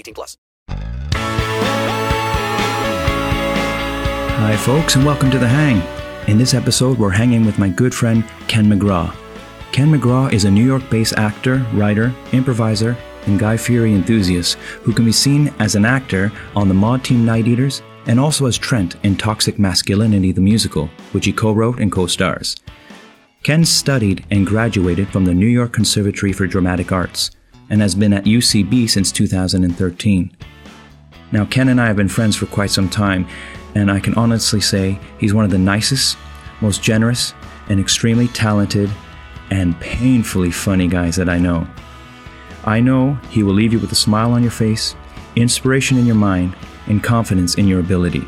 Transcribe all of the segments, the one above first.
18 plus. Hi, folks, and welcome to The Hang. In this episode, we're hanging with my good friend Ken McGraw. Ken McGraw is a New York-based actor, writer, improviser, and Guy Fieri enthusiast who can be seen as an actor on the Maude team Night Eaters and also as Trent in Toxic Masculinity the Musical, which he co wrote and co stars. Ken studied and graduated from the New York Conservatory for Dramatic Arts and has been at UCB since 2013. Now, Ken and I have been friends for quite some time, and I can honestly say he's one of the nicest, most generous, and extremely talented and painfully funny guys that I know. I know he will leave you with a smile on your face, inspiration in your mind, and confidence in your ability.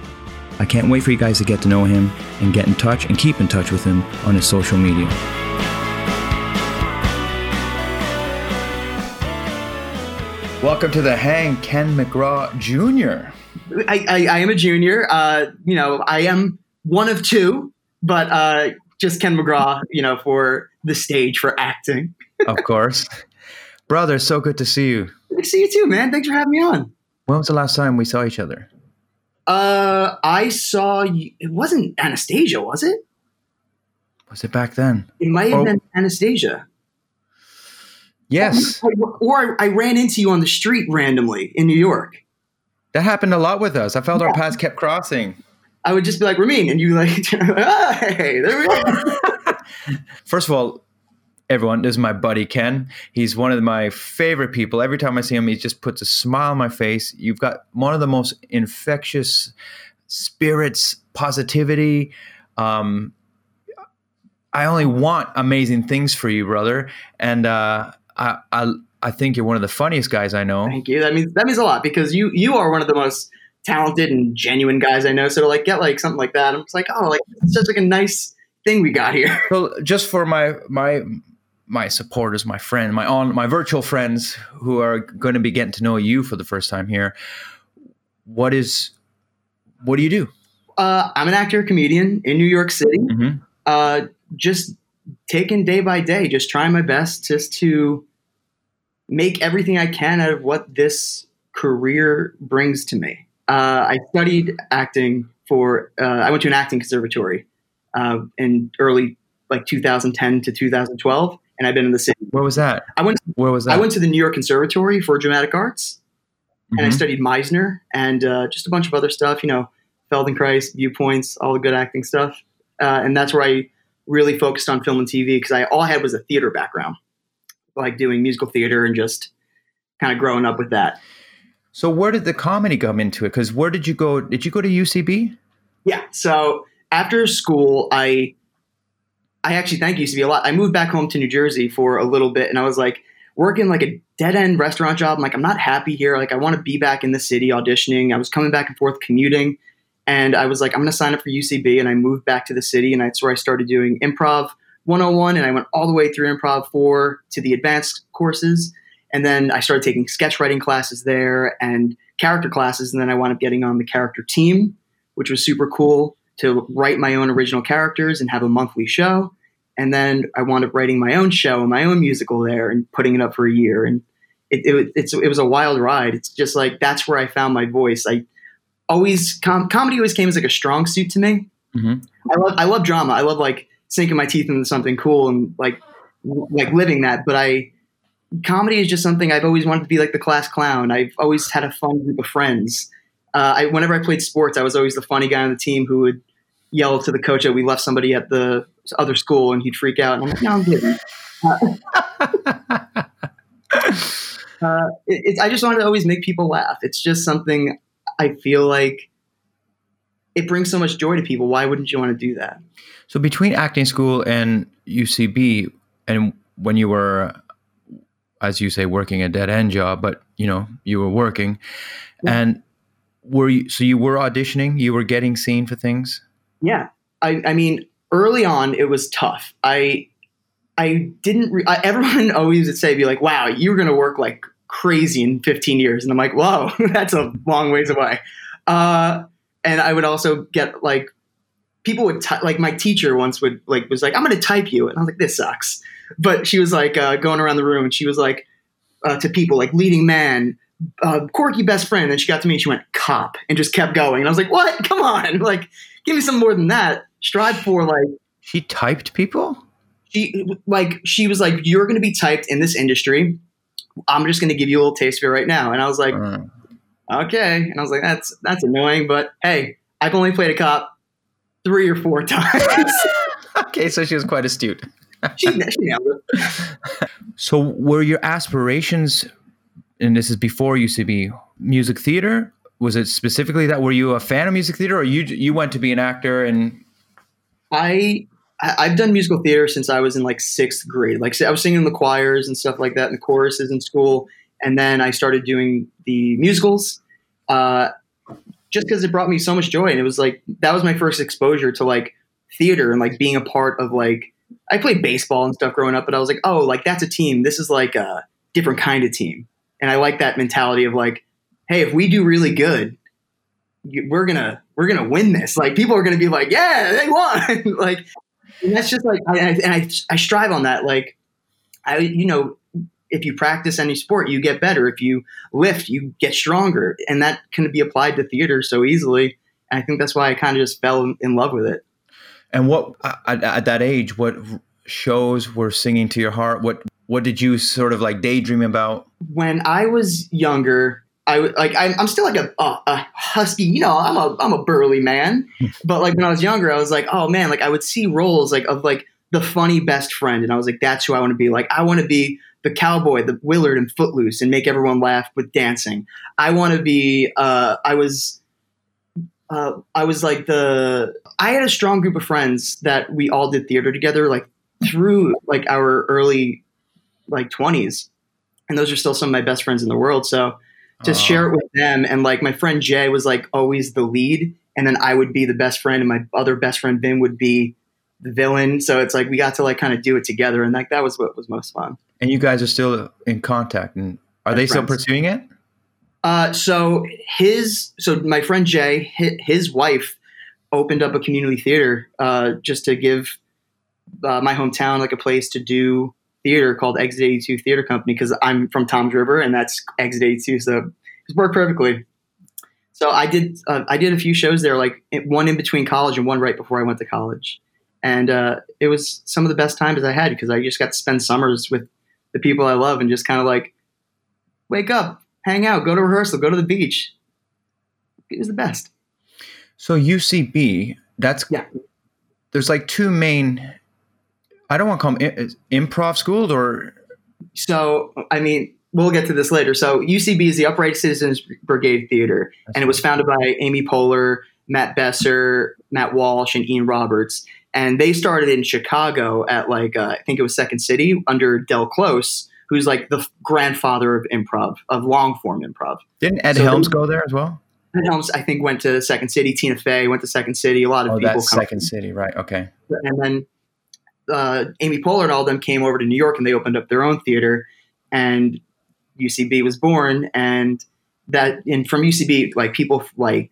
I can't wait for you guys to get to know him and get in touch and keep in touch with him on his social media. Welcome to the Hang, Ken McGraw Jr. I, I, I am a junior. Uh, you know, I am one of two, but uh, just Ken McGraw, you know, for the stage for acting. of course. Brother, so good to see you. Good to see you too, man. Thanks for having me on. When was the last time we saw each other? Uh, I saw you. It wasn't Anastasia, was it? Was it back then? It might have oh. been Anastasia. Yes. Or, I, ran into you on the street randomly in New York. That happened a lot with us. I felt yeah. our paths kept crossing. I would just be like, Ramin, and you like, hey, there we go. First of all, everyone, this is my buddy Ken. He's one of my favorite people. Every time I see him, he just puts a smile on my face. You've got one of the most infectious spirits, positivity. Um, I only want amazing things for you, brother. And uh, I, I, I think you're one of the funniest guys I know. Thank you. That means that means a lot because you you are one of the most talented and genuine guys I know. So to like get like something like that, I'm just like, oh, like it's just like a nice thing we got here. So just for my my my supporters, my friend, my on my virtual friends who are going to be getting to know you for the first time here. What is what do you do? Uh, I'm an actor, comedian in New York City. Mm-hmm. Uh, just taking day by day, just trying my best just to make everything I can out of what this career brings to me. Uh, I studied acting for. Uh, I went to an acting conservatory uh, in early like 2010 to 2012 and I've been in the city. Where was that? I went. Where was that? I went to the New York Conservatory for Dramatic Arts, mm-hmm. and I mm-hmm. studied Meisner and uh, just a bunch of other stuff. You know, Feldenkrais, viewpoints, all the good acting stuff, uh, and that's where I really focused on film and TV because I all I had was a theater background, like doing musical theater and just kind of growing up with that. So where did the comedy come into it? Because where did you go? Did you go to UCB? Yeah. So after school, I I actually thank UCB a lot. I moved back home to New Jersey for a little bit, and I was like working like a dead end restaurant job. I'm like, I'm not happy here. Like, I want to be back in the city auditioning. I was coming back and forth commuting, and I was like, I'm going to sign up for UCB, and I moved back to the city, and that's where I started doing improv 101, and I went all the way through improv four to the advanced courses, and then I started taking sketch writing classes there and character classes, and then I wound up getting on the character team, which was super cool to write my own original characters and have a monthly show. And then I wound up writing my own show and my own musical there and putting it up for a year. And it, it, it was a wild ride. It's just like that's where I found my voice. I always com- comedy always came as like a strong suit to me. Mhm. I love I love drama. I love like sinking my teeth into something cool and like like living that. But I comedy is just something I've always wanted to be like the class clown. I've always had a fun group of friends. Uh, I, whenever I played sports, I was always the funny guy on the team who would yell to the coach that we left somebody at the other school and he'd freak out. And I'm like, no, I'm kidding. Uh, uh, it, it's I just wanted to always make people laugh. It's just something I feel like it brings so much joy to people. Why wouldn't you want to do that? So between acting school and UCB, and when you were, as you say, working a dead end job, but you know you were working, and were you? So you were auditioning. You were getting seen for things. Yeah, I, I mean, early on it was tough. I I didn't. Re- I, everyone always would say, "Be like, wow, you're going to work like crazy in 15 years," and I'm like, "Whoa, that's a long ways away." Uh, and I would also get like people would ty- like my teacher once would like was like, "I'm going to type you," and I was like, "This sucks," but she was like uh, going around the room and she was like uh, to people like leading man. Uh, quirky best friend, and she got to me and she went cop and just kept going. And I was like, "What? Come on! Like, give me some more than that. Strive for like." She typed people. she like she was like you're going to be typed in this industry i'm just going to give you a little taste of it right now and i was like okay and i was like that's that's annoying but hey i've only played a cop three or four times okay, so she was quite astute. she, she nailed it So were your aspirations, and this is before UCB, music theater? Was it specifically that? Were you a fan of music theater, or you you went to be an actor? And i I- I've done musical theater since I was in like sixth grade. Like I was singing in the choirs and stuff like that, and the choruses in school. And then I started doing the musicals, uh, just because it brought me so much joy. And it was like that was my first exposure to like theater and like being a part of like I played baseball and stuff growing up, but I was like, oh, like that's a team. This is like a different kind of team, and I like that mentality of like, hey, if we do really good, we're gonna we're gonna win this. Like people are gonna be like, yeah, they won. like and that's just like I, I, and I, I strive on that like i you know if you practice any sport you get better if you lift you get stronger and that can be applied to theater so easily and i think that's why i kind of just fell in- in love with it and what at, at that age, what shows were singing to your heart? What what did you sort of like daydream about? when i was younger I like I'm, I'm still like a, a, a husky, you know. I'm a I'm a burly man, but like when I was younger, I was like, oh man, like I would see roles like of like the funny best friend, and I was like, that's who I want to be. Like I want to be the cowboy, the Willard and Footloose, and make everyone laugh with dancing. I want to be. Uh, I was. Uh, I was like the. I had a strong group of friends that we all did theater together, like through like our early, like twenties, and those are still some of my best friends in the world. So to Oh. share it with them, and like my friend Jay was like always the lead, and then I would be the best friend, and my other best friend Ben would be the villain. So it's like we got to like kind of do it together, and like that was what was most fun. And you guys are still in contact, and are they still friends. pursuing it? Uh, so his, so my friend Jay, his, his wife opened up a community theater uh, just to give uh, my hometown like a place to do theater called Exit 82 Theater Company because I'm from Toms River and that's Exit 82, so it's worked perfectly. So I did, uh, I did a few shows there, like one in between college and one right before I went to college, and uh, it was some of the best times I had because I just got to spend summers with the people I love and just kind of like wake up, hang out, go to rehearsal, go to the beach. It was the best. So UCB, that's Yeah. There's like two main. I don't want to call them improv schools or So, I mean, we'll get to this later. So, UCB is the Upright Citizens Brigade Theater, and it was founded by Amy Poehler, Matt Besser, Matt Walsh, and Ian Roberts. And they started in Chicago at like uh, I think it was Second City under Del Close, who's like the grandfather of improv, of long form improv. didn't Ed So Helms they- go there as well? Ed Helms, I think, went to Second City. Tina Fey went to Second City. A lot of Oh, people that's Second City, right? Okay. and then uh, Amy Poehler and all of them came over to New York and they opened up their own theater, and UCB was born. And that, and from UCB, like people like,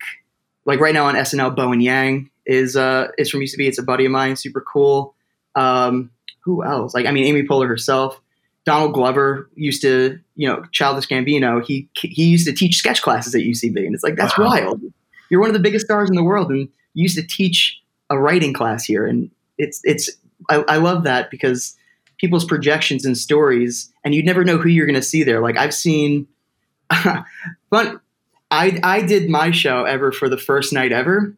like right now on SNL, Bowen Yang is uh is from UCB. It's a buddy of mine, super cool. Um, who else? Like, I mean, Amy Poehler herself. Donald Glover used to, you know, Childish Gambino. He he used to teach sketch classes at UCB, and it's like that's Wow. wild. you're one of the biggest stars in the world, and you used to teach a writing class here, and it's it's I, I love that because people's projections and stories, and you never know who you're going to see there. Like I've seen, but I I did my show ever for the first night ever.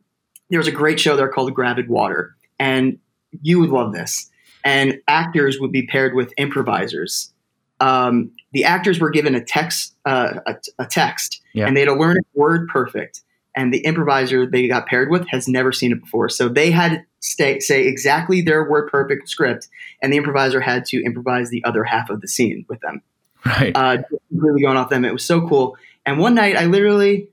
There was a great show there called Gravid Water, and you would love this. And actors would be paired with improvisers. Um, the actors were given a text, uh, a, a, text, Yeah. and they had to learn it word perfect. And the improviser they got paired with has never seen it before, so they had stay, say exactly their word perfect script, and the improviser had to improvise the other half of the scene with them Right. uh, just completely going off them. It was so cool. And one night, I literally,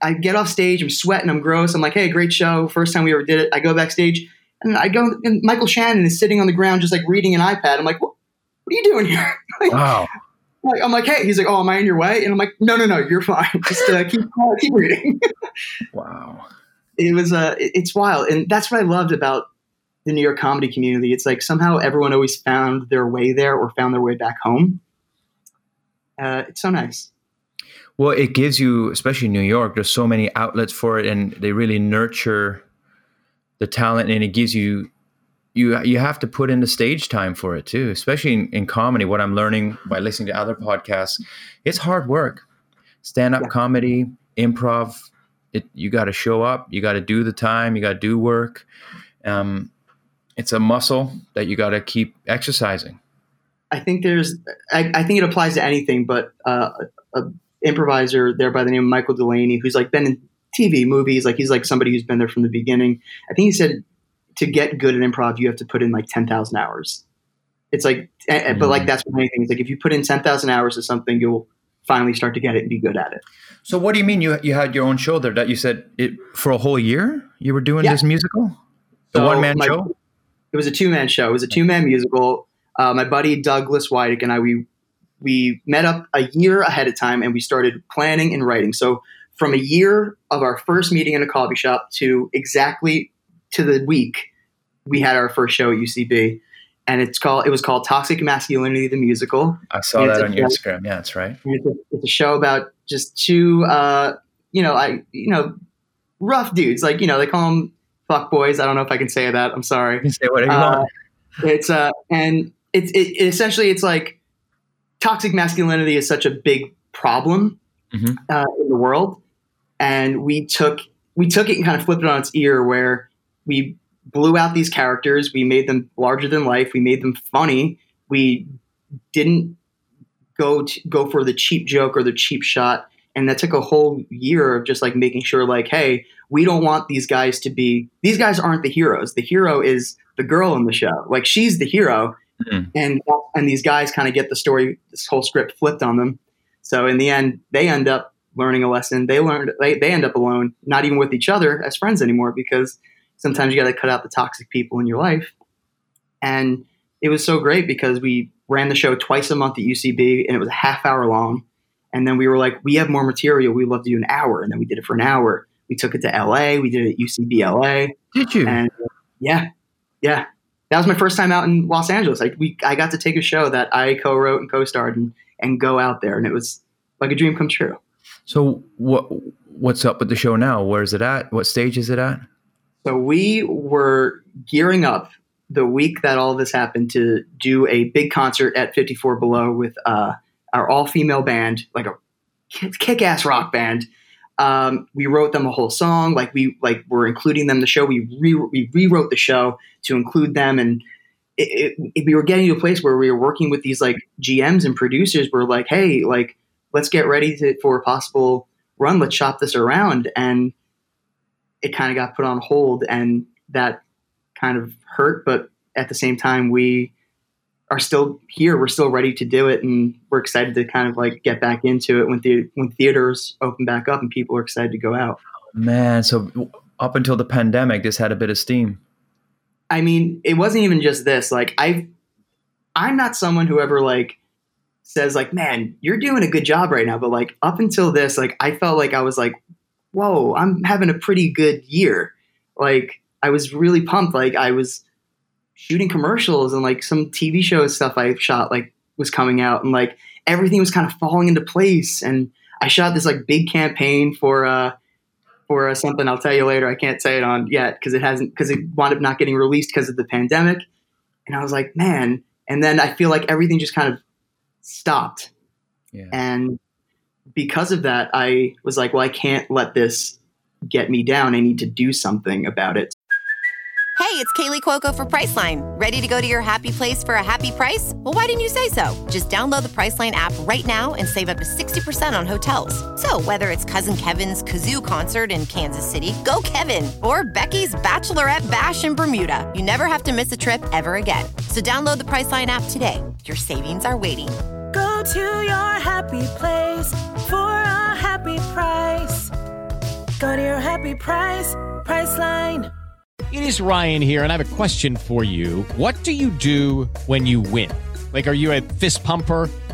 I get off stage, I'm sweating, I'm gross. I'm like, hey, great show. First time we ever did it. I go backstage, and I go, and Michael Shannon is sitting on the ground, just like reading an iPad. I'm like, what, what are you doing here? Like, wow. like, I'm like, hey. He's like, oh, am I in your way? And I'm like, no, no, no, you're fine. Just uh, keep keep reading. Wow. It was uh, it's wild, and that's what I loved about the New York comedy community. It's like somehow everyone always found their way there or found their way back home. Uh, it's so nice. Well, it gives you, especially in New York, there's so many outlets for it, and they really nurture the talent, and it gives you you you have to put in the stage time for it too, especially in, in comedy. What I'm learning by listening to other podcasts, it's hard work. Stand up Yeah. comedy, improv, it you got to show up, you got to do the time, you got to do work. Um, it's a muscle that you got to keep exercising. I think there's, I, I think it applies to anything, but uh, a improviser there by the name of Michael Delaney, who's like been in TV, movies, like he's like somebody who's been there from the beginning. I think he said to get good at improv, you have to put in like 10,000 hours. It's like, eh, but like Mhm. that's what anything is. Like if you put in 10,000 hours to something, you'll finally start to get it and be good at it. So what do you mean you you had your own show there that you said it for a whole year you were doing Yeah. this musical? The So one man show? It was a two man show. It was a two man musical. Uh, my buddy Douglas Wydick and I we we met up a year ahead of time and we started planning and writing. So from a year of our first meeting in a coffee shop to exactly to the week, we had our first show at UCB, and it's called it was called Toxic Masculinity the musical. I saw that on your Instagram. Yeah, that's right. It's a, it's a show about just two, uh, you know, I you know, rough dudes. Like you know, they call them fuck boys. I don't know if I can say that. I'm sorry. You can say whatever you Uh, want. it's uh and it's it, it essentially it's like toxic masculinity is such a big problem Mhm. uh, in the world and we took we took it and kind of flipped it on its ear where we blew out these characters. We made them larger than life. We made them funny. We didn't go to, go for the cheap joke or the cheap shot. And that took a whole year of just like making sure like hey we don't want these guys to be these guys aren't the heroes. The hero is the girl in the show. Like she's the hero. Mhm. and and these guys kind of get the story this whole script flipped on them. So in the end they end up learning a lesson. They learned they, they end up alone not even with each other as friends anymore because sometimes you got to cut out the toxic people in your life and it was so great because we ran the show twice a month at ucb and it was a half hour long and then we were like we have more material we'd love to do an hour and then we did it for an hour we took it to la we did it at ucb la Did you? and yeah, yeah, that was my first time out in Los Angeles. Like we, I got to take a show that I co-wrote and co-starred and and go out there, and it was like a dream come true. so what what's up with the show now? Where is it at? What stage is it at? So we were gearing up the week that all this happened to do a big concert at 54 Below with uh, our all-female band, like a kick-ass rock band. Um, we wrote them a whole song, like we like we're including them in the show. We re- we rewrote the show to include them, and it, it, it- we were getting to a place where we were working with these like GMs and producers. We're like, hey, like let's get ready to, for a possible run. Let's shop this around, and it kind of got put on hold, and that kind of hurt. But at the same time, we are still here. We're still ready to do it, and we're excited to kind of like get back into it when the when theaters open back up and people are excited to go out. Man, so up until the pandemic, this had a bit of steam. I mean, it wasn't even just this. Like I, I'm not someone who ever like says like, "Man, you're doing a good job right now." But like up until this, like I felt like I was like, "Whoa, I'm having a pretty good year." Like I was really pumped. Like I was shooting commercials and like some TV show stuff I shot like was coming out and like everything was kind of falling into place. And I shot this like big campaign for uh for uh, something I'll tell you later. I can't say it on yet because it hasn't because it wound up not getting released because of the pandemic. And I was like, man. And then I feel like everything just kind of stopped. Yeah. And because of that, I was like, well, I can't let this get me down. I need to do something about it. Hey, it's Kaley Cuoco for Priceline. Ready to go to your happy place for a happy price? Well, why didn't you say so? Just download the Priceline app right now and save up to 60% on hotels. So, whether it's Cousin Kevin's Kazoo concert in Kansas City, go Kevin, or Becky's Bachelorette Bash in Bermuda, you never have to miss a trip ever again. So, download the Priceline app today. Your savings are waiting. To your happy place for a happy price. Go to your happy price, Priceline. It is Ryan here, and I have a question for you. What do you do when you win? Like, are you a fist pumper?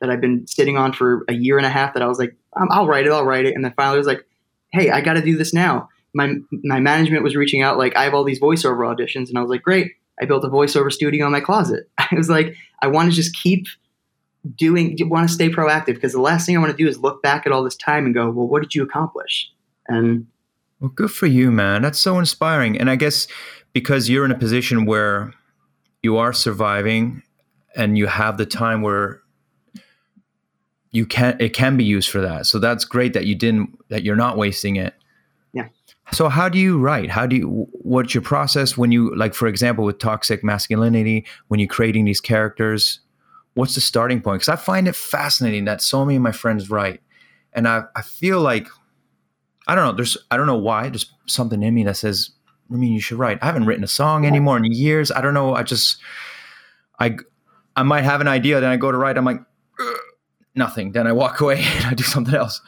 that I've been sitting on for a year and a half that I was like, um, I'll write it, I'll write it. And then finally I was like, hey, I got to do this now. My, my management was reaching out, like, I have all these voiceover auditions. And I was like, great. I built a voiceover studio in my closet. I was like, I want to just keep doing, want to stay proactive because the last thing I want to do is look back at all this time and go, well, what did you accomplish? And Well, good for you, man. That's so inspiring. And I guess because you're in a position where you are surviving and you have the time where you can it can be used for that. So that's great that you didn't that you're not wasting it. Yeah. So how do you write? How do you what's your process when you like for example with toxic masculinity when you're creating these characters? What's the starting point? Because I find it fascinating that so many of my friends write, and I I feel like I don't know. There's I don't know why. There's something in me that says, I mean, you should write. I haven't written a song anymore in years. I don't know. I just I I might have an idea, then I go to write. I'm like nothing. Then I walk away and I do something else.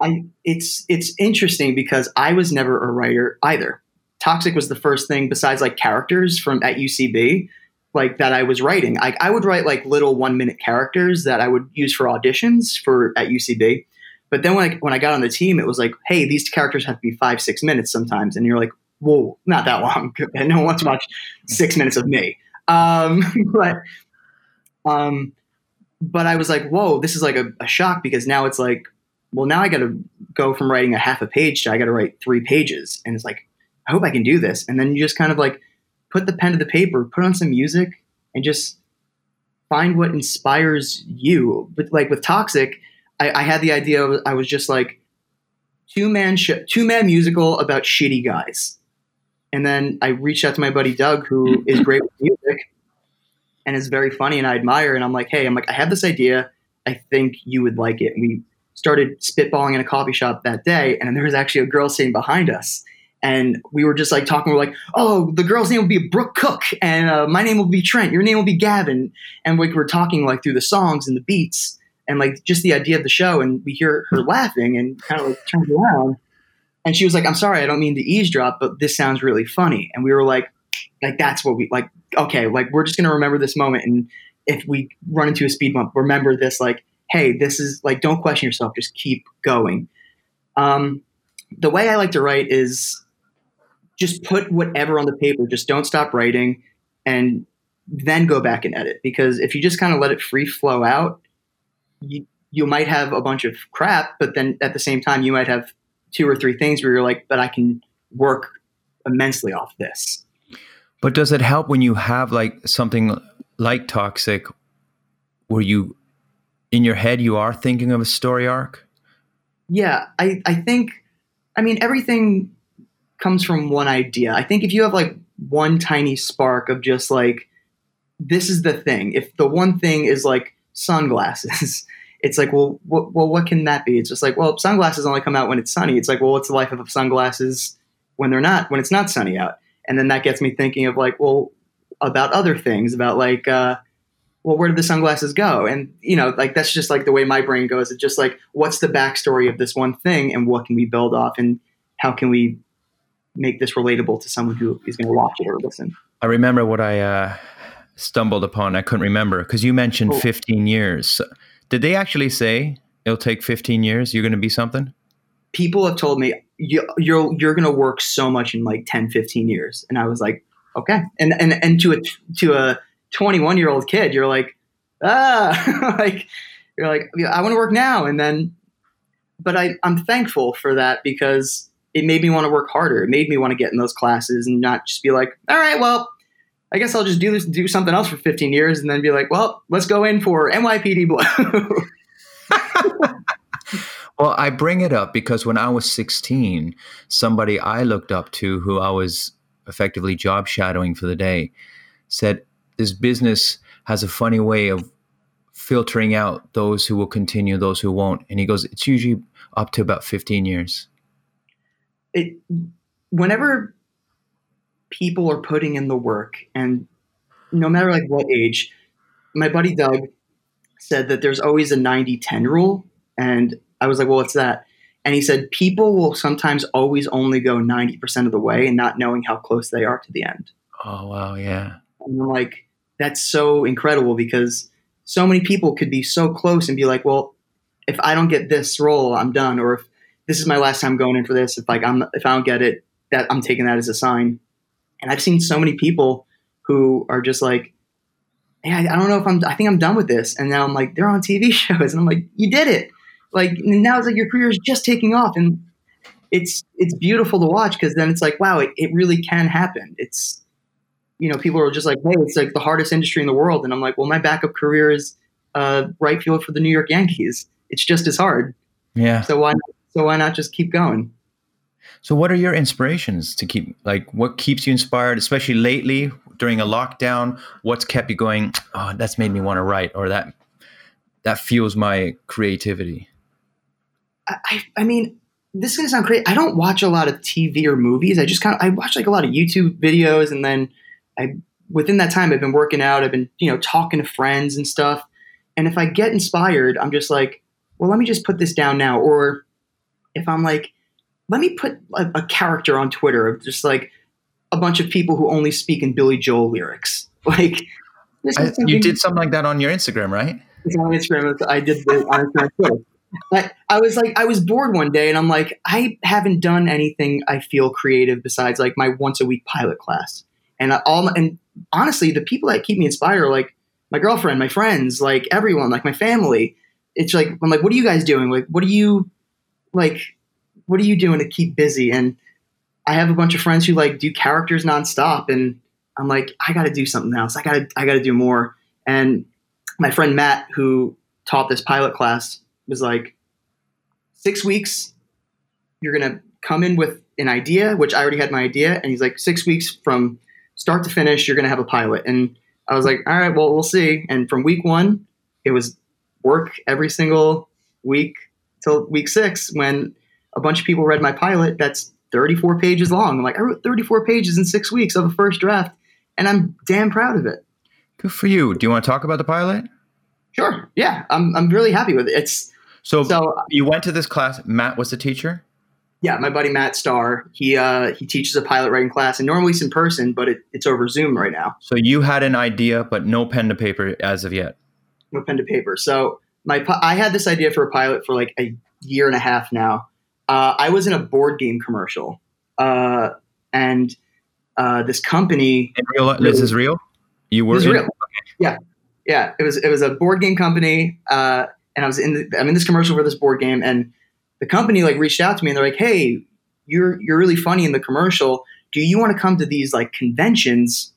I it's it's interesting because I was never a writer either. Toxic was the first thing besides like characters from at UCB, like that I was writing. I, I would write like little one minute characters that I would use for auditions for at UCB. But then when I, when I got on the team, it was like, hey, these characters have to be five six minutes sometimes, and you're like, whoa, not that long. No one wants to watch six minutes of me. Um, but um, but I was like, whoa, this is like a, a shock because now it's like, well, now I got to go from writing a half a page to I got to write three pages, and it's like, I hope I can do this. And then you just kind of like put the pen to the paper, put on some music, and just find what inspires you. But like with Toxic, I, I had the idea. Of, I was just like two man sh- two man musical about shitty guys. And then I reached out to my buddy Doug, who is great with music and is very funny and I admire. And I'm like, hey, I'm like, I have this idea. I think you would like it. And we started spitballing in a coffee shop that day, and there was actually a girl sitting behind us. And we were just like talking. We're like, "Oh, the girl's name will be Brooke Cook, and uh, my name will be Trent. Your name will be Gavin." And like we're talking like through the songs and the beats, and like just the idea of the show. And we hear her laughing, and kind of like turns around, and she was like, "I'm sorry, I don't mean to eavesdrop, but this sounds really funny." And we were like, "Like that's what we like." Okay, like we're just gonna remember this moment, and if we run into a speed bump, remember this. Like, hey, this is like, don't question yourself, just keep going. Um, the way I like to write is just put whatever on the paper. Just don't stop writing, and then go back and edit. Because if you just kind of let it free flow out, you you might have a bunch of crap, but then at the same time, you might have two or three things where you're like, but I can work immensely off this. But does it help when you have like something like toxic where you in your head you are thinking of a story arc? Yeah, I, I think I mean everything comes from one idea. I think if you have like one tiny spark of just like this is the thing. If the one thing is like sunglasses, it's like, well, what, well, what can that be? It's just like, well, sunglasses only come out when it's sunny. It's like, well, what's the life of sunglasses when they're not, when it's not sunny out? And then that gets me thinking of like, well, about other things, about like, uh, well, where did the sunglasses go? And you know, like that's just like the way my brain goes. It's just like, what's the backstory of this one thing, and what can we build off, and how can we make this relatable to someone who is going to watch it or listen. I remember what I uh, stumbled upon. I couldn't remember because you mentioned Oh. 15 years. Did they actually say it'll take 15 years? You're going to be something? People have told me you, you're you're going to work so much in like 10, 15 years, and I was like, okay. And and and to a to a 21 year old kid, you're like, ah, like you're like, "Yeah, I want to work now, and then. But I, I'm thankful for that because it made me want to work harder. It made me want to get in those classes and not just be like, all right, well, I guess I'll just do this, do something else for 15 years, and then be like, well, let's go in for NYPD Blue. Well, I bring it up because when I was 16, somebody I looked up to who I was effectively job shadowing for the day said, This business has a funny way of filtering out those who will continue, those who won't. And he goes, It's usually up to about 15 years. it whenever people are putting in the work and no matter like what age my buddy doug said that there's always a 90-10 rule and i was like well what's that and he said people will sometimes always only go 90% of the way and not knowing how close they are to the end Oh, wow. Yeah. and I'm like, that's so incredible because so many people could be so close and be like, well, if I don't get this role, I'm done. Or if this is my last time going in for this, if like I'm if I don't get it, that I'm taking that as a sign. And I've seen so many people who are just like, hey, I, I don't know if I'm I think I'm done with this. And now I'm like, they're on TV shows. And I'm like, you did it. Like now it's like your career is just taking off. And it's it's beautiful to watch because then it's like, wow, it, it really can happen. It's you know, people are just like, hey, it's like the hardest industry in the world. And I'm like, well, my backup career is uh, right field for the New York Yankees. It's just as hard. Yeah. So why so why not just keep going? So, what are your inspirations to keep, like, what keeps you inspired, especially lately during a lockdown? What's kept you going? Oh, that's made me want to write, or that that fuels my creativity. I, I, mean, this is gonna sound crazy. I don't watch a lot of TV or movies. I just kind of I watch like a lot of YouTube videos, and then I within that time I've been working out. I've been you know talking to friends and stuff. And if I get inspired, I'm just like, well, let me just put this down now. Or if I'm like, let me put a, a character on Twitter of just like a bunch of people who only speak in Billy Joel lyrics. Like I, you did something like that on your Instagram, right? it's on Instagram. I did the on Instagram Twitter. But I was like, I was bored one day, and I'm like, I haven't done anything I feel creative besides like my once a week pilot class. And I, all and honestly, the people that keep me inspired are like my girlfriend, my friends, like everyone, like my family. It's like I'm like, what are you guys doing? Like, what are you like? What are you doing to keep busy? And I have a bunch of friends who like do characters nonstop, and I'm like, I got to do something else. I got to I got to do more. And my friend Matt, who taught this pilot class, was like, six weeks, you're gonna come in with an idea, which I already had my idea, and he's like, six weeks from start to finish, you're gonna have a pilot. And I was like, all right, well, we'll see. And from week one, it was work every single week till week six when a bunch of people read my pilot that's 34 pages long. I'm like, I wrote 34 pages in six weeks of a first draft, and I'm damn proud of it. Good for you. Do you want to talk about the pilot? Sure. Yeah, I'm, I'm really happy with it. It's So, so you went to this class. Matt was the teacher. yeah, my buddy Matt Starr, he uh, he teaches a pilot writing class, and normally it's in person, but it, it's over Zoom right now. So you had an idea, but no pen to paper as of yet. no pen to paper. So my I had this idea for a pilot for like a year and a half now. Uh, I was in a board game commercial, uh, and uh, this company. In real, this is real. You were This is in- real. Yeah, yeah. It was it was a board game company, uh, and I was in the, I'm in this commercial for this board game, and the company like reached out to me and they're like, "Hey, you're you're really funny in the commercial. Do you want to come to these like conventions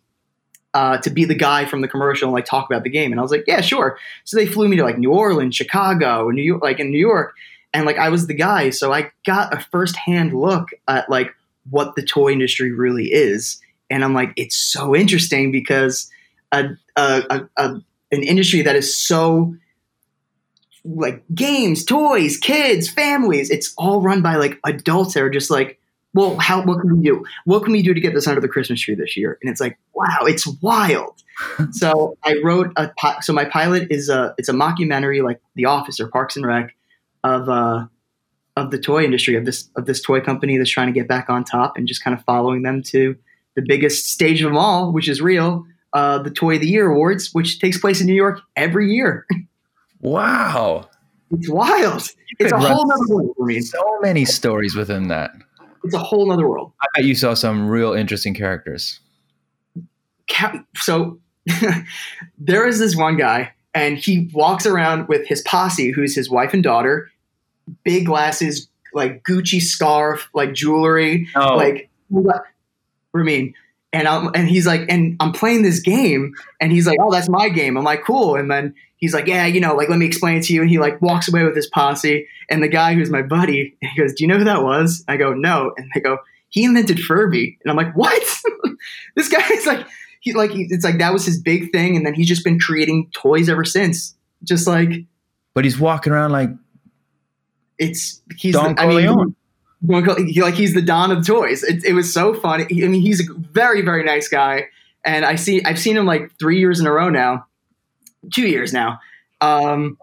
uh, to be the guy from the commercial and like talk about the game?" And I was like, "Yeah, sure." So they flew me to like New Orleans, Chicago, and New York, like in New York, and like I was the guy, so I got a firsthand look at like what the toy industry really is, and I'm like, it's so interesting because a, a, a, a an industry that is so like games, toys, kids, families. It's all run by like adults that are just like, well, how what can we do? What can we do to get this under the Christmas tree this year? And it's like, wow, it's wild. so I wrote a so my pilot is a it's a mockumentary like The Office or Parks and Rec of uh of the toy industry of this of this toy company that's trying to get back on top and just kind of following them to the biggest stage of them all, which is real, uh, the Toy of the Year Awards, which takes place in New York every year. Wow. It's wild. You It's a whole other world for me. So many stories within that. It's a whole other world. I bet you saw some real interesting characters. So there is this one guy, and he walks around with his posse, who's his wife and daughter, big glasses, like Gucci scarf, like jewelry, Oh. like Ramin. And I'm, and he's like, and I'm playing this game, and he's like, oh, that's my game. I'm like, cool. And then he's like, yeah, you know, like let me explain it to you. And he like walks away with his posse, and the guy who's my buddy, he goes, do you know who that was? I go, no. And they go, he invented Furby, and I'm like, what? this guy is like, he like it's like that was his big thing, and then he's just been creating toys ever since. Just like But he's walking around like it's he's Don the, I mean, Corleone. Don Cor- he, like he's the don of toys. It, it was so funny. I mean, he's a very very nice guy, and I see I've seen him like three years in a row now, two years now. Um,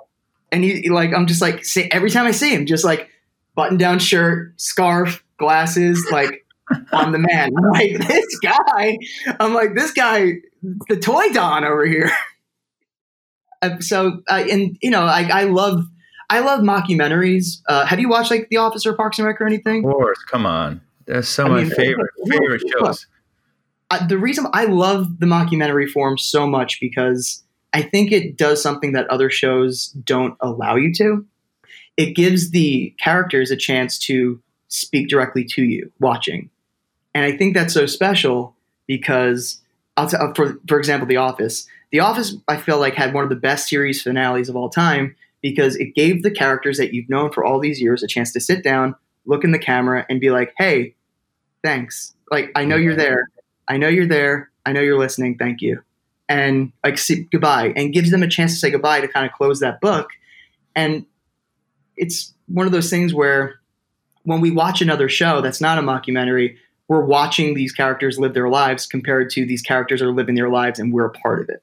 and he like I'm just like say, every time I see him, just like button down shirt, scarf, glasses, like I'm the man. I'm like this guy. I'm like this guy, the toy don over here. Uh, so uh, and you know I, I love I love mockumentaries. Uh, have you watched like The Office or Parks and Rec or anything? Of course, come on. That's some I of mean, my favorite look, favorite look. shows. Uh, the reason I love the mockumentary form so much because I think it does something that other shows don't allow you to. It gives the characters a chance to speak directly to you watching, and I think that's so special because I'll t- uh, for for example, The Office. The Office, I feel like had one of the best series finales of all time because it gave the characters that you've known for all these years a chance to sit down, look in the camera, and be like, "Hey, thanks. Like, I know you're there. I know you're there. I know you're listening. Thank you." And like, say goodbye, and gives them a chance to say goodbye to kind of close that book. And it's one of those things where when we watch another show that's not a mockumentary, we're watching these characters live their lives compared to these characters are living their lives and we're a part of it.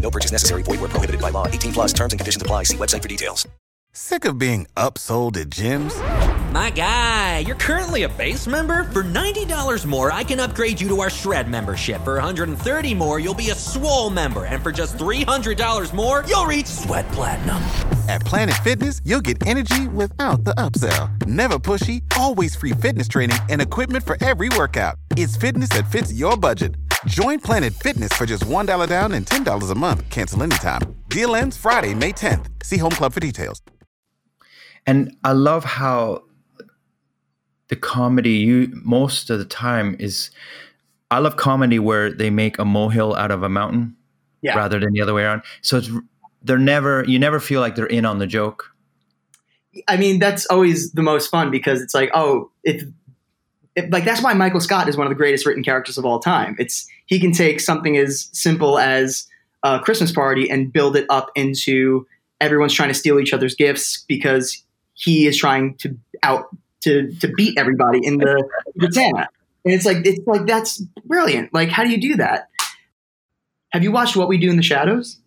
No purchase necessary. Void where prohibited by law. 18 plus terms and conditions apply. See website for details. Sick of being upsold at gyms? My guy, you're currently a base member. For $90 more, I can upgrade you to our Shred membership. For $130 more, you'll be a Swole member. And for just $300 more, you'll reach Sweat Platinum. At Planet Fitness, you'll get energy without the upsell. Never pushy, always free fitness training and equipment for every workout. It's fitness that fits your budget. Join Planet Fitness for just $1 down and $10 a month. Cancel anytime. Deal ends Friday, May 10th. See Home Club for details. And I love how the comedy you most of the time is I love comedy where they make a molehill out of a mountain Yeah. rather than the other way around. So it's they're never you never feel like they're in on the joke. I mean, that's always the most fun because it's like, oh, if, if like that's why Michael Scott is one of the greatest written characters of all time. It's he can take something as simple as a Christmas party and build it up into everyone's trying to steal each other's gifts because he is trying to out to to beat everybody in the, the Santa. And it's like it's like that's brilliant. Like, how do you do that? Have you watched What We Do in the Shadows?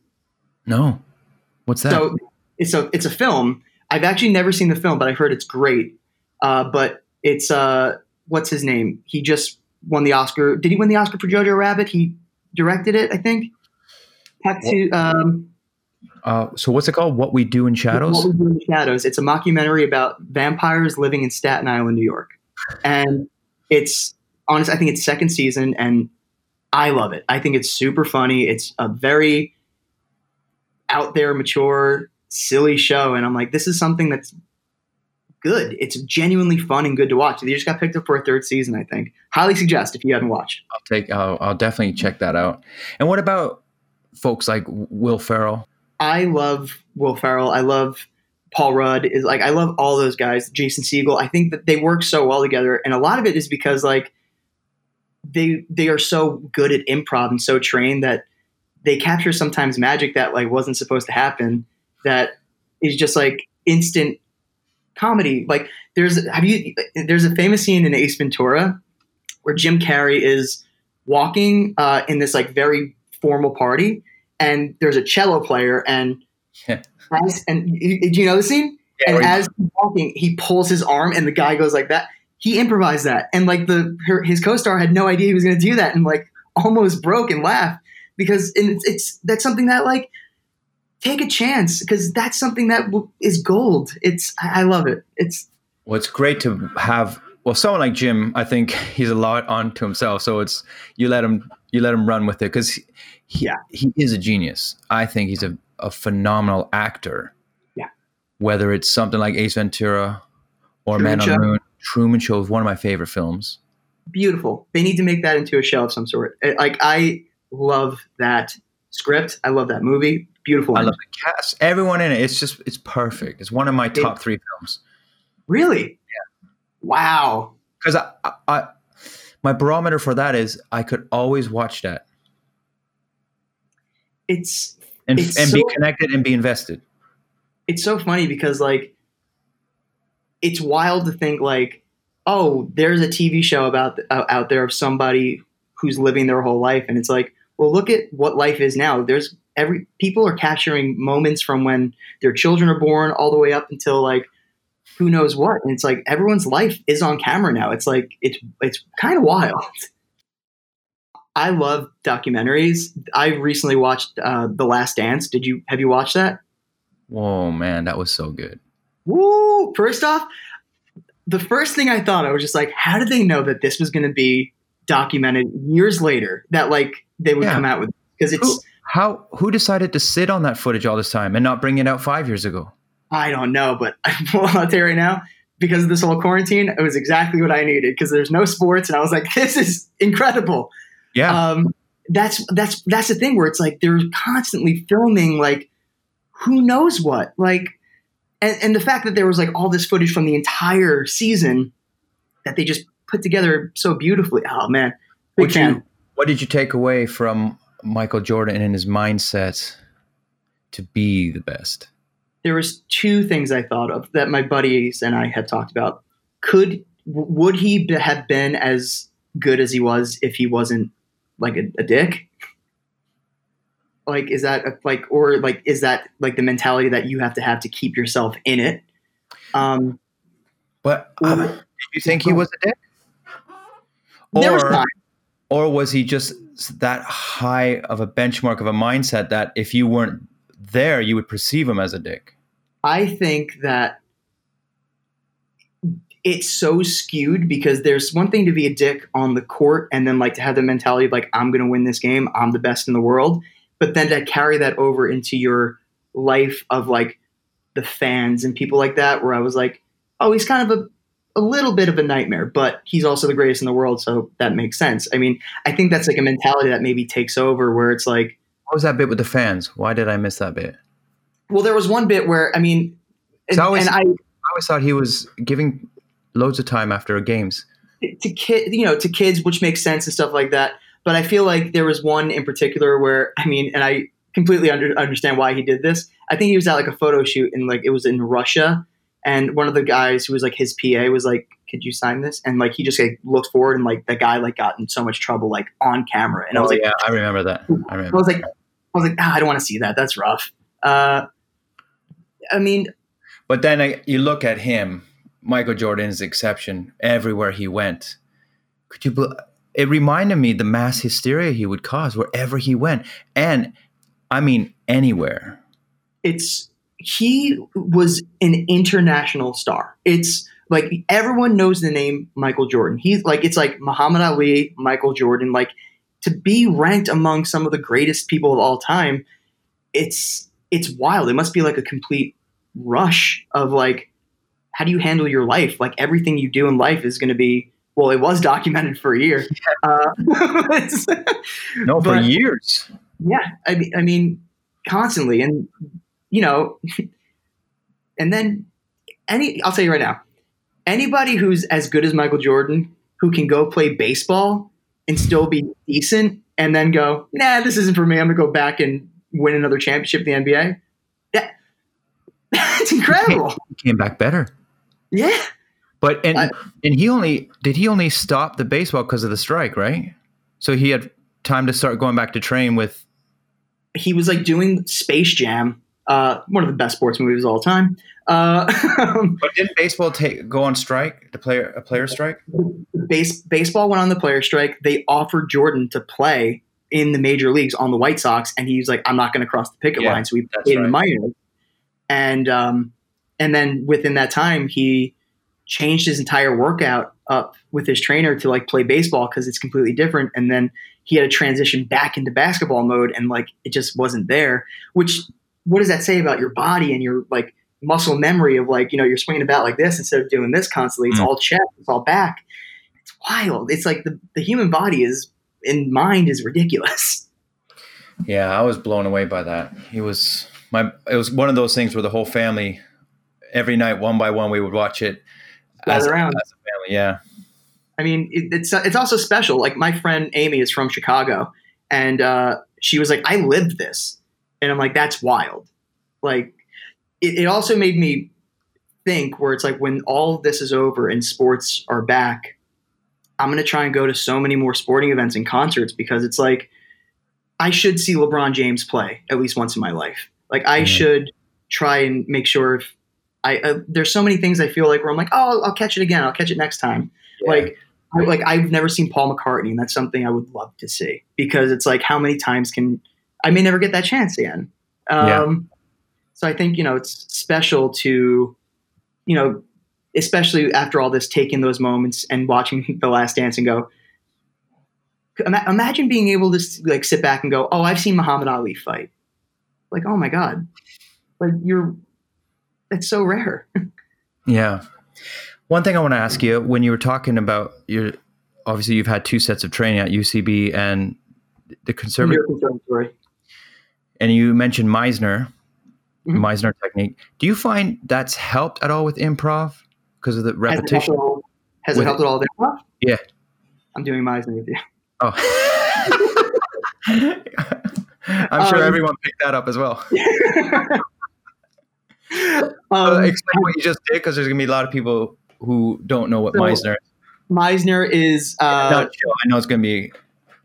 No. What's that? So it's a it's a film. I've actually never seen the film, but I heard it's great. Uh, but it's uh, what's his name? He just won the Oscar. Did he win the Oscar for Jojo Rabbit? He directed it, I think. Um, uh, so what's it called? What we do in shadows? What We Do in Shadows. It's a mockumentary about vampires living in Staten Island, New York, and it's honest. I think it's second season, and I love it. I think it's super funny. It's a very out there, mature, silly show, and I'm like, this is something that's good. It's genuinely fun and good to watch. They just got picked up for a third season. I think. Highly suggest if you haven't watched. I'll take I'll, I'll definitely check that out. And what about folks like Will Ferrell? I love Will Ferrell. I love Paul Rudd. Is like I love all those guys. Jason Segel. I think that they work so well together, and a lot of it is because like they they are so good at improv and so trained that they capture sometimes magic that like wasn't supposed to happen that is just like instant comedy. Like there's have you there's a famous scene in Ace Ventura where Jim Carrey is walking uh, in this like very formal party and there's a cello player and as, and do you know the scene? Yeah, and as he's walking, he pulls his arm and the guy goes like that. He improvised that, and like the her, his co-star had no idea he was going to do that, and like almost broke and laughed because and it's, it's that's something that like take a chance because that's something that w- is gold. It's I love it. It's Well, it's great to have. Well, someone like Jim, I think he's a lot onto himself. So it's you let him you let him run with it because he he, he is a genius. I think he's a, a phenomenal actor. Yeah. Whether it's something like Ace Ventura or Truman Man on the Moon, Truman Show is one of my favorite films. beautiful. They need to make that into a show of some sort. Like I love that script. I love that movie. Beautiful. I love the cast, everyone in it. It's just it's perfect. It's one of my top three films. Really? Yeah. Wow. Because I, I, I, my barometer for that is I could always watch that It's and It's and be connected and be invested. it's so funny because like it's wild to think like oh there's a tv show about uh, out there of somebody who's living their whole life and it's like well look at what life is now there's every people are capturing moments from when their children are born all the way up until like who knows what and it's like everyone's life is on camera now it's like it's it's kind of wild i love documentaries i recently watched uh, the last dance did you have you watched that Whoa, man, that was so good. Woo! First off, the first thing I thought I was just like, how did they know that this was going to be documented years later? That like they would Yeah. come out with because it's Who, how who decided to sit on that footage all this time and not bring it out five years ago? I don't know, but well, I'll tell you right now because of this whole quarantine, it was exactly what I needed because there's no sports, and I was like, this is incredible. Yeah. Um, that's that's that's the thing where it's like they're constantly filming like who knows what like and, and the fact that there was like all this footage from the entire season that they just put together so beautifully oh man big What you, what did you take away from Michael Jordan and his mindset to be the best? there was two things I thought of that my buddies and I had talked about. Could would he have been as good as he was if he wasn't like a, a dick? Like, is that a, like, or like, is that like the mentality that you have to have to keep yourself in it? Um, But did you think he was a dick? There was Or, time. or was he just that high of a benchmark of a mindset that if you weren't there, you would perceive him as a dick? I think that it's so skewed because there's one thing to be a dick on the court and then like to have the mentality of like I'm going to win this game, I'm the best in the world, but then to carry that over into your life of like the fans and people like that where I was like, oh, he's kind of a a little bit of a nightmare, but he's also the greatest in the world, so that makes sense. I mean, I think that's like a mentality that maybe takes over where it's like What was that bit with the fans? Why did I miss that bit? well, there was one bit where I mean, and, I always, and I I always thought he was giving loads of time after games. to kid, you know, to kids, which makes sense and stuff like that. But I feel like there was one in particular where I mean, and I completely under, understand why he did this. I think he was at like a photo shoot and like it was in Russia, and one of the guys who was like his PA was like, "Could you sign this?" And like he just like looked forward and like the guy like got in so much trouble like on camera, and I was Oh, like, yeah, I remember that. I remember. I was like, I was like, ah, I don't want to see that. That's rough. Uh, I mean, But then uh, you look at him, Michael Jordan is exception everywhere he went. Could you? bel it reminded me the mass hysteria he would cause wherever he went, and I mean anywhere. it's he was an international star. It's like everyone knows the name Michael Jordan. He's like it's like Muhammad Ali, Michael Jordan. Like to be ranked among some of the greatest people of all time, it's it's wild. It must be like a complete rush of like how do you handle your life? Like everything you do in life is going to be well. It was documented for a year. Uh, No, for But- years. yeah, I mean, I mean, constantly, and you know, and then any, I'll tell you right now, anybody who's as good as Michael Jordan who can go play baseball and still be decent and then go, nah, this isn't for me. I'm gonna go back and win another championship in the NBA. That, that's incredible. He came back better. Yeah. But and and he only did he only stop the baseball because of the strike, right? So he had time to start going back to train with He was like doing Space Jam, uh, one of the best sports movies of all time. Uh, But didn't baseball take go on strike? The player a player strike? base, baseball went on the player strike. They offered Jordan to play in the major leagues on the White Sox, and he was like, "I'm not going to cross the picket Yeah, line." So we played in the minors, and um, and then within that time, he changed his entire workout up with his trainer to like play baseball because it's completely different. And then he had to transition back into basketball mode, and like it just wasn't there. Which what does that say about your body and your like muscle memory of like you know you're swinging about like this instead of doing this constantly? It's Mm. all chest, it's all back. It's wild. It's like the the human body is in mind is ridiculous. Yeah, I was blown away by that. He was my. It was one of those things where the whole family, every night, one by one, we would watch it as, around. as a family. Yeah, I mean, it, it's it's also special. Like my friend Amy is from Chicago, and uh, she was like, "I lived this," and I'm like, "That's wild." Like, it, it also made me think where it's like when all of this is over and sports are back, I'm gonna try and go to so many more sporting events and concerts because it's like I should see LeBron James play at least once in my life. Like I should try and make sure if I uh, there's so many things I feel like where I'm like, oh, I'll, I'll catch it again. I'll catch it next time. Like, I, like I've never seen Paul McCartney, and that's something I would love to see because it's like, how many times can I may never get that chance again. Um, Yeah. So I think you know it's special to, you know, especially after all this, taking those moments and watching The Last Dance and go. Imagine being able to like sit back and go, "Oh, I've seen Muhammad Ali fight." Like, oh my god, like you're, that's so rare. yeah. One thing I want to ask you when you were talking about your, obviously you've had two sets of training at UCB and the conservative, Conservatory. And you mentioned Meisner, Mm-hmm. Meisner technique. Do you find that's helped at all with improv because of the Has it helped repetition? Has it helped at all? with improv? Yeah. I'm doing Meisner with you. Oh. I'm sure Um, everyone picked that up as well. Um, Uh, explain what you just did because there's gonna be a lot of people who don't know what So- Meisner. is. Meisner is uh, I know it's gonna be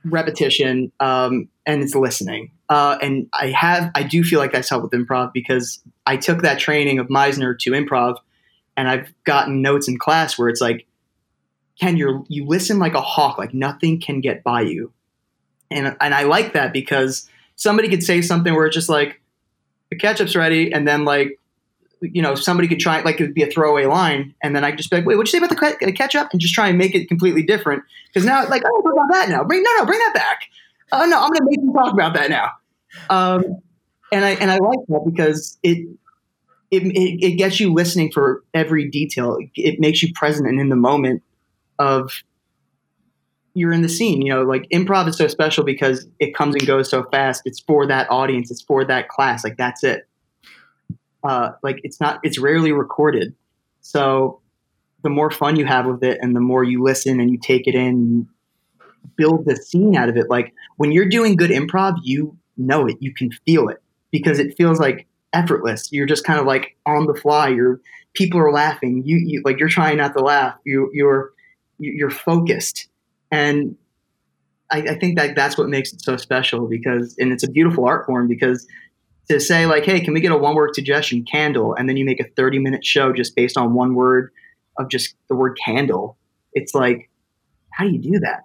repetition um, and it's listening. Uh, and I have, I do feel like that's helped with improv because I took that training of Meisner to improv, and I've gotten notes in class where it's like, Ken, you you listen like a hawk, like nothing can get by you, and and I like that because somebody could say something where it's just like, the ketchup's ready, and then like. You know, somebody could try like it would be a throwaway line, and then I just be like, "Wait, what'd you say about the the ketchup?" And just try and make it completely different. Because now, like, oh, what about that now? Bring no, no, bring that back. Oh no, I'm going to make you talk about that now. Um, and I and I like that because it, it it it gets you listening for every detail. It, it makes you present and in the moment of you're in the scene. You know, like improv is so special because it comes and goes so fast. It's for that audience. It's for that class. Like that's it. Uh, like it's not. It's rarely recorded. So the more fun you have with it, and the more you listen and you take it in, build the scene out of it. Like when you're doing good improv, you know it. You can feel it because it feels like effortless. You're just kind of like on the fly. You're people are laughing. You, you like you're trying not to laugh. You you're you're focused, and I, I think that that's what makes it so special because and it's a beautiful art form because to say like, hey, can we get a one word suggestion, candle, and then you make a 30 minute show just based on one word of just the word candle. It's like, how do you do that?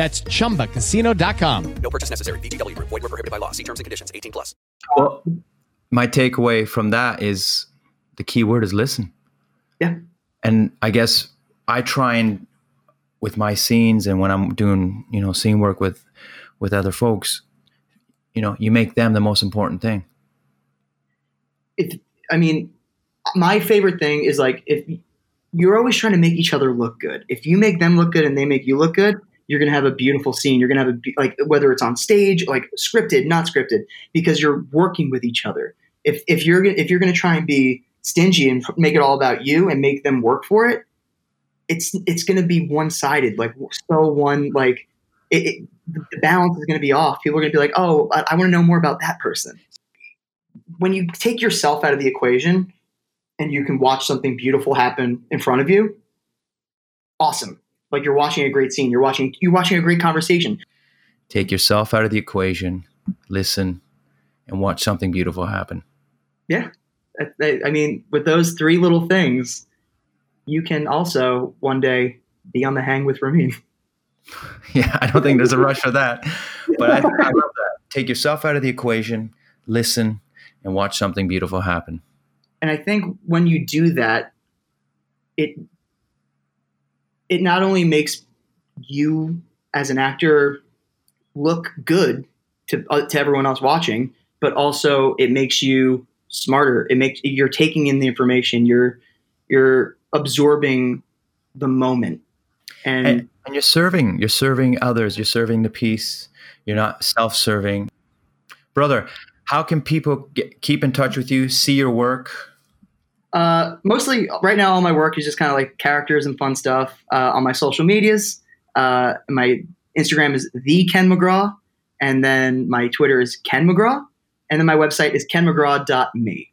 That's chumbacasino.com. No purchase necessary. VGW Group. Void were prohibited by law. See terms and conditions. 18 plus. Well, my takeaway from that is the key word is listen. Yeah. And I guess I try and with my scenes and when I'm doing, you know, scene work with with other folks, you know, you make them the most important thing. if I mean, my favorite thing is like if you're always trying to make each other look good. If you make them look good and they make you look good, you're gonna have a beautiful scene. You're gonna have a like whether it's on stage, like scripted, not scripted, because you're working with each other. If if you're if you're gonna try and be stingy and make it all about you and make them work for it, it's it's gonna be one sided. Like so one like it, it, the balance is gonna be off. People are gonna be like, oh, I, I want to know more about that person when you take yourself out of the equation and you can watch something beautiful happen in front of you, awesome. Like you're watching a great scene. You're watching you're watching a great conversation. Take yourself out of the equation, listen, and watch something beautiful happen. Yeah. I, I- mean, with those three little things, you can also one day be on the hang with Ramin. Yeah, I don't think there's a rush for that. But I, I love that. Take yourself out of the equation, listen, and watch something beautiful happen. And I think when you do that, it it not only makes you as an actor look good to uh, to everyone else watching, but also it makes you smarter. It makes you're taking in the information. You're you're absorbing the moment. And, And, and you're serving, you're serving others, you're serving the piece. You're not self-serving. Brother, how can people get, keep in touch with you, see your work? Uh, mostly right now, all my work is just kind of like characters and fun stuff uh, on my social medias. Uh, my Instagram is the Ken McGraw, and then my Twitter is Ken McGraw, and then my website is kenmcgraw.me.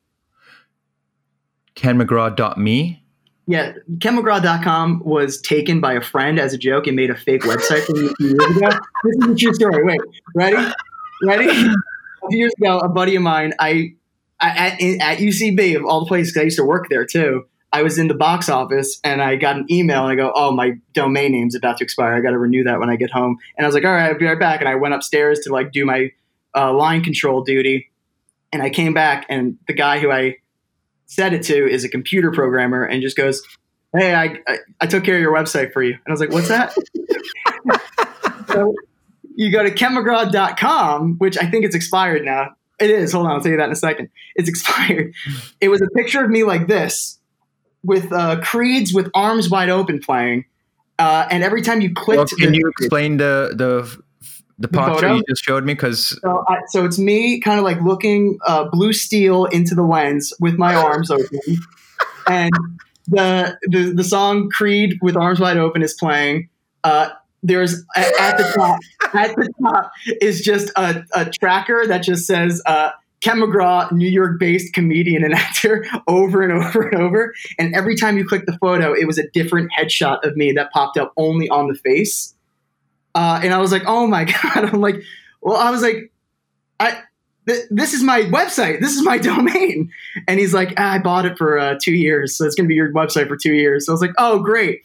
KenMcGraw.me. Yeah, kenmcgraw.com was taken by a friend as a joke and made a fake website for me a few years ago. This is a true story. Wait, ready? Ready? A few years ago, a buddy of mine, I, I at, at UCB of all the places I used to work there too. I was in the box office and I got an email and I go, "Oh, my domain name's about to expire. I got to renew that when I get home." And I was like, "All right, I'll be right back." And I went upstairs to like do my uh, line control duty, and I came back and the guy who I said it to is a computer programmer and just goes, "Hey, I I, I took care of your website for you." And I was like, "What's that?" so you go to kenmcgraw.com, which I think it's expired now. It is. Hold on, I'll tell you that in a second. It's expired. It was a picture of me like this with uh, Creed's with arms wide open playing. Uh, and every time you clicked, Well, can the- you explain the the the posture photo? you just showed me? Because So, so it's me kind of like looking uh, blue steel into the lens with my arms open, and the, the the song "Creed" with arms wide open is playing. Uh, there's at, at the top at the top is just a, a tracker that just says uh, Ken McGraw, New York-based comedian and actor, over and over and over. And every time you click the photo, it was a different headshot of me that popped up only on the face. Uh, and I was like, oh my god! I'm like, well, I was like, I th- this is my website, this is my domain, and he's like, ah, I bought it for uh, two years, so it's gonna be your website for two years. So I was like, oh great.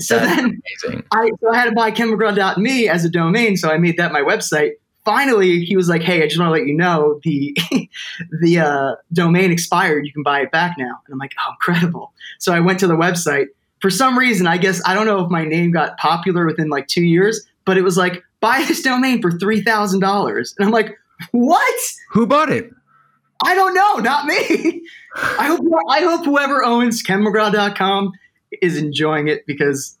So That's then amazing. I so I had to buy kenmcgraw.me as a domain, so I made that my website. Finally, he was like, "Hey, I just want to let you know the the uh, domain expired. You can buy it back now." And I'm like, "Oh, incredible!" So I went to the website. For some reason, I guess I don't know if my name got popular within like two years, but it was like, "Buy this domain for three thousand dollars," and I'm like, "What?" Who bought it? I don't know, not me. I hope I hope whoever owns kenmcgraw.com is enjoying it because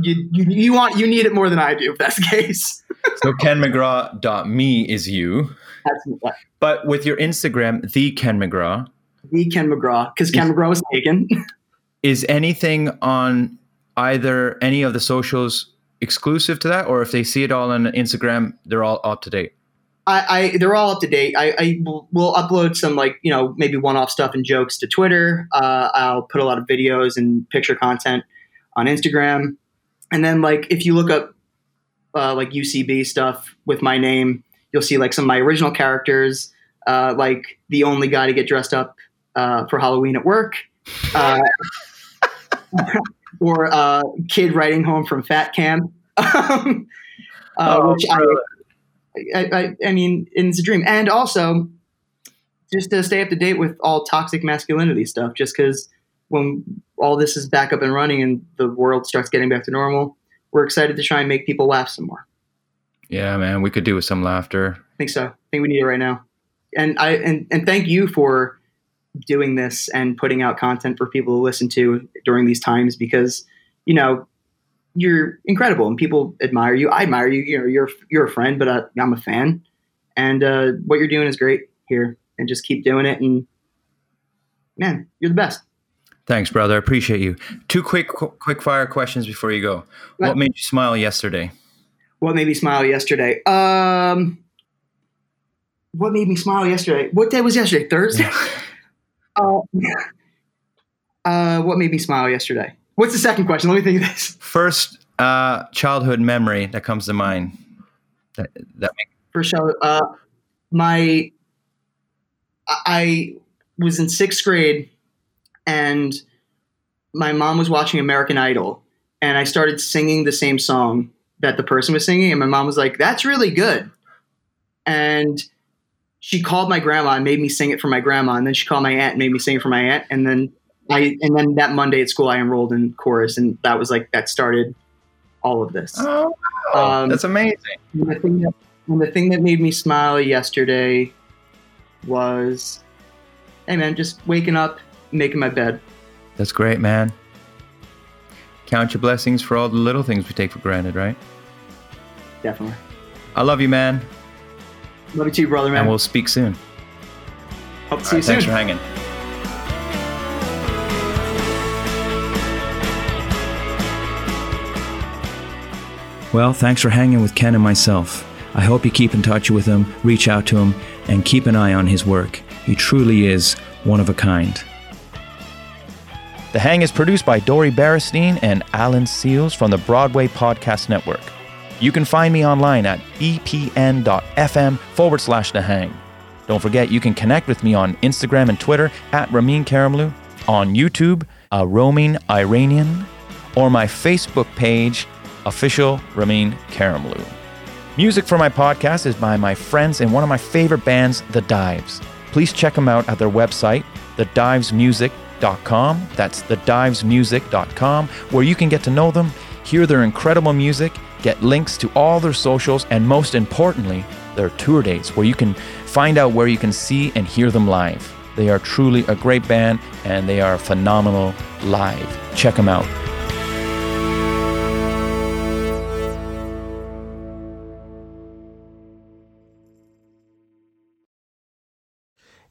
you, you you want you need it more than I do if that's the case. So KenMcGraw.me is you. That's what But with your Instagram, the Ken McGraw, the Ken McGraw because Ken McGraw was taken. is anything on either any of the socials exclusive to that, or if they see it all on Instagram, they're all up to date? I, I they're all up to date. I, I will upload some like you know maybe one off stuff and jokes to Twitter. Uh, I'll put a lot of videos and picture content on Instagram, and then like if you look up uh, like UCB stuff with my name, you'll see like some of my original characters, uh, like the only guy to get dressed up uh, for Halloween at work, uh, or uh, kid riding home from fat camp, um, uh, Oh, which I. I, I, I mean, it's a dream. And also, just to stay up to date with all toxic masculinity stuff, just because when all this is back up and running and the world starts getting back to normal, we're excited to try and make people laugh some more. Yeah, man, we could do with some laughter. I think so. I think we need it right now. And I and, and thank you for doing this and putting out content for people to listen to during these times because you know you're incredible and people admire you. I admire you. You know, you're you're a friend, but I, I'm a fan, and uh, what you're doing is great here. And just keep doing it. And man, you're the best. Thanks, brother. I appreciate you. Two quick qu- quick fire questions before you go. What, what made you smile yesterday? What made me smile yesterday? Um, what made me smile yesterday? What day was yesterday? Thursday. uh, uh, what made me smile yesterday? What's the second question? Let me think of this. First, uh, childhood memory that comes to mind. That that make- First child, uh, my I was in sixth grade, and my mom was watching American Idol, and I started singing the same song that the person was singing, and my mom was like, "That's really good," and she called my grandma and made me sing it for my grandma, and then she called my aunt and made me sing it for my aunt, and then I and then that Monday at school I enrolled in chorus, and that was like that started all of this. Oh, wow. Um, that's amazing. And the, thing that, and the thing that made me smile yesterday was, hey man, just waking up, making my bed. That's great, man. Count your blessings for all the little things we take for granted, right? Definitely. I love you, man. Love you too, brother, man. And we'll speak soon. Hope to see right, you thanks soon. for hanging. Well, thanks for hanging with Ken and myself. I hope you keep in touch with him, reach out to him, and keep an eye on his work. He truly is one of a kind. The Hang is produced by Dori Berinstein and Alan Seales from the Broadway Podcast Network. You can find me online at bpn.fm forward slash The Hang. Don't forget, you can connect with me on Instagram and Twitter at Ramin Karimloo, on YouTube, uh, a roaming Iranian, or my Facebook page, official Ramin Karimloo. Music for my podcast is by my friends and one of my favorite bands, The Dives. Please check them out at their website, thedivesmusic.com. That's thedivesmusic.com, where you can get to know them, hear their incredible music, get links to all their socials, and most importantly, their tour dates, where you can find out where you can see and hear them live. They are truly a great band and they are phenomenal live. Check them out.